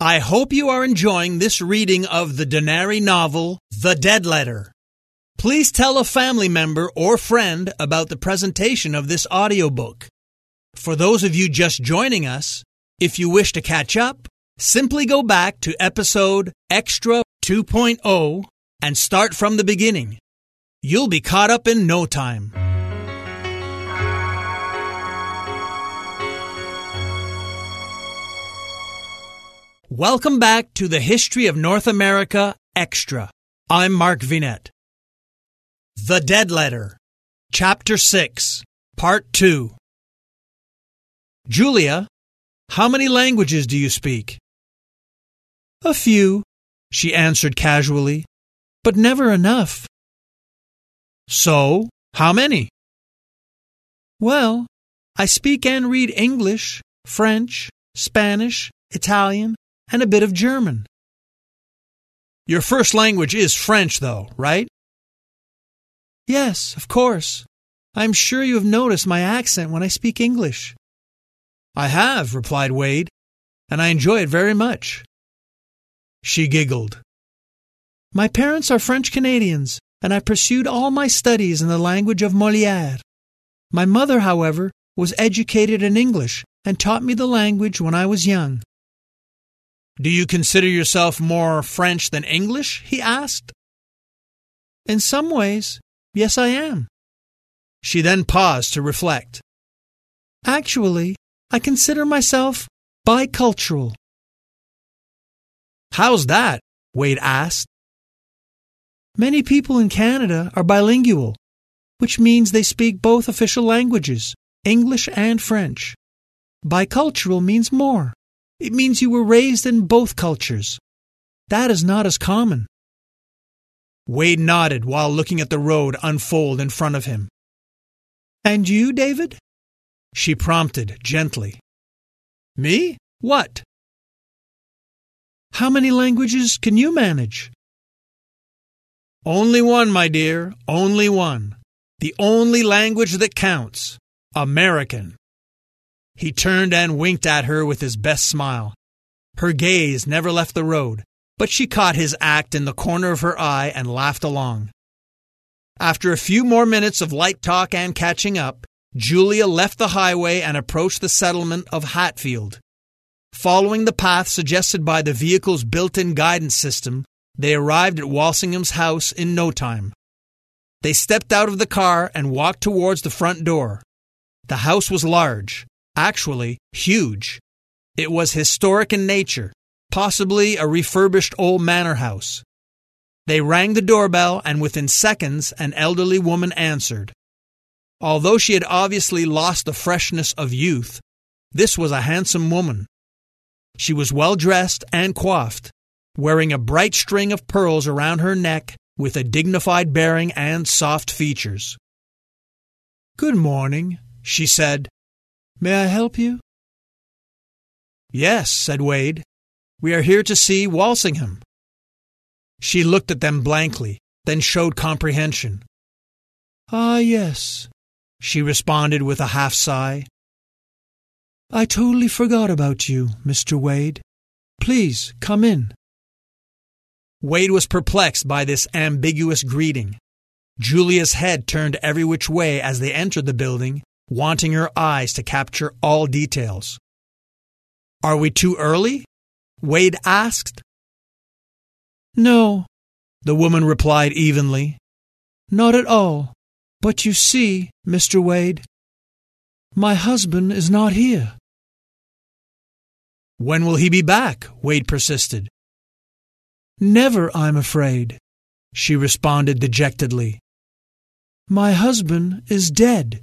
I hope you are enjoying this reading of the Denary novel, The Dead Letter. Please tell a family member or friend about the presentation of this audiobook. For those of you just joining us, if you wish to catch up, simply go back to episode Extra 2.0 and start from the beginning. You'll be caught up in no time. Welcome back to the History of North America Extra. I'm Mark Vinet. The Dead Letter, Chapter 6, Part 2. Julia, how many languages do you speak? A few, she answered casually, but never enough. So, how many? Well, I speak and read English, French, Spanish, Italian, and a bit of German. Your first language is French, though, right? Yes, of course. I'm sure you have noticed my accent when I speak English. I have, replied Wade, and I enjoy it very much. She giggled. My parents are French Canadians, and I pursued all my studies in the language of Moliere. My mother, however, was educated in English and taught me the language when I was young. Do you consider yourself more French than English? he asked. In some ways, yes, I am. She then paused to reflect. Actually, I consider myself bicultural. How's that? Wade asked. Many people in Canada are bilingual, which means they speak both official languages, English and French. Bicultural means more. It means you were raised in both cultures. That is not as common. Wade nodded while looking at the road unfold in front of him. And you, David? She prompted gently. Me? What? How many languages can you manage? Only one, my dear, only one. The only language that counts American. He turned and winked at her with his best smile. Her gaze never left the road, but she caught his act in the corner of her eye and laughed along. After a few more minutes of light talk and catching up, Julia left the highway and approached the settlement of Hatfield. Following the path suggested by the vehicle's built in guidance system, they arrived at Walsingham's house in no time. They stepped out of the car and walked towards the front door. The house was large, actually huge. It was historic in nature, possibly a refurbished old manor house. They rang the doorbell, and within seconds, an elderly woman answered. Although she had obviously lost the freshness of youth, this was a handsome woman. She was well dressed and coiffed, wearing a bright string of pearls around her neck with a dignified bearing and soft features. Good morning, she said, May I help you? Yes, said Wade. We are here to see Walsingham. She looked at them blankly, then showed comprehension. Ah, yes, she responded with a half sigh. I totally forgot about you, Mr. Wade. Please come in. Wade was perplexed by this ambiguous greeting. Julia's head turned every which way as they entered the building, wanting her eyes to capture all details. Are we too early? Wade asked. No, the woman replied evenly. Not at all. But you see, Mr. Wade, my husband is not here. When will he be back? Wade persisted. Never, I'm afraid, she responded dejectedly. My husband is dead.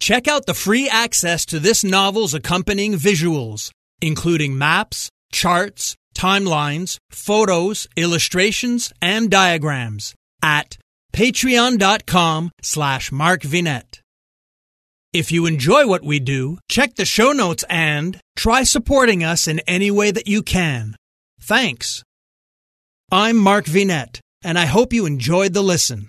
Check out the free access to this novel's accompanying visuals, including maps, charts, timelines, photos, illustrations, and diagrams at patreon.com slash markvinet. If you enjoy what we do, check the show notes and try supporting us in any way that you can. Thanks. I'm Mark Vinet, and I hope you enjoyed the listen.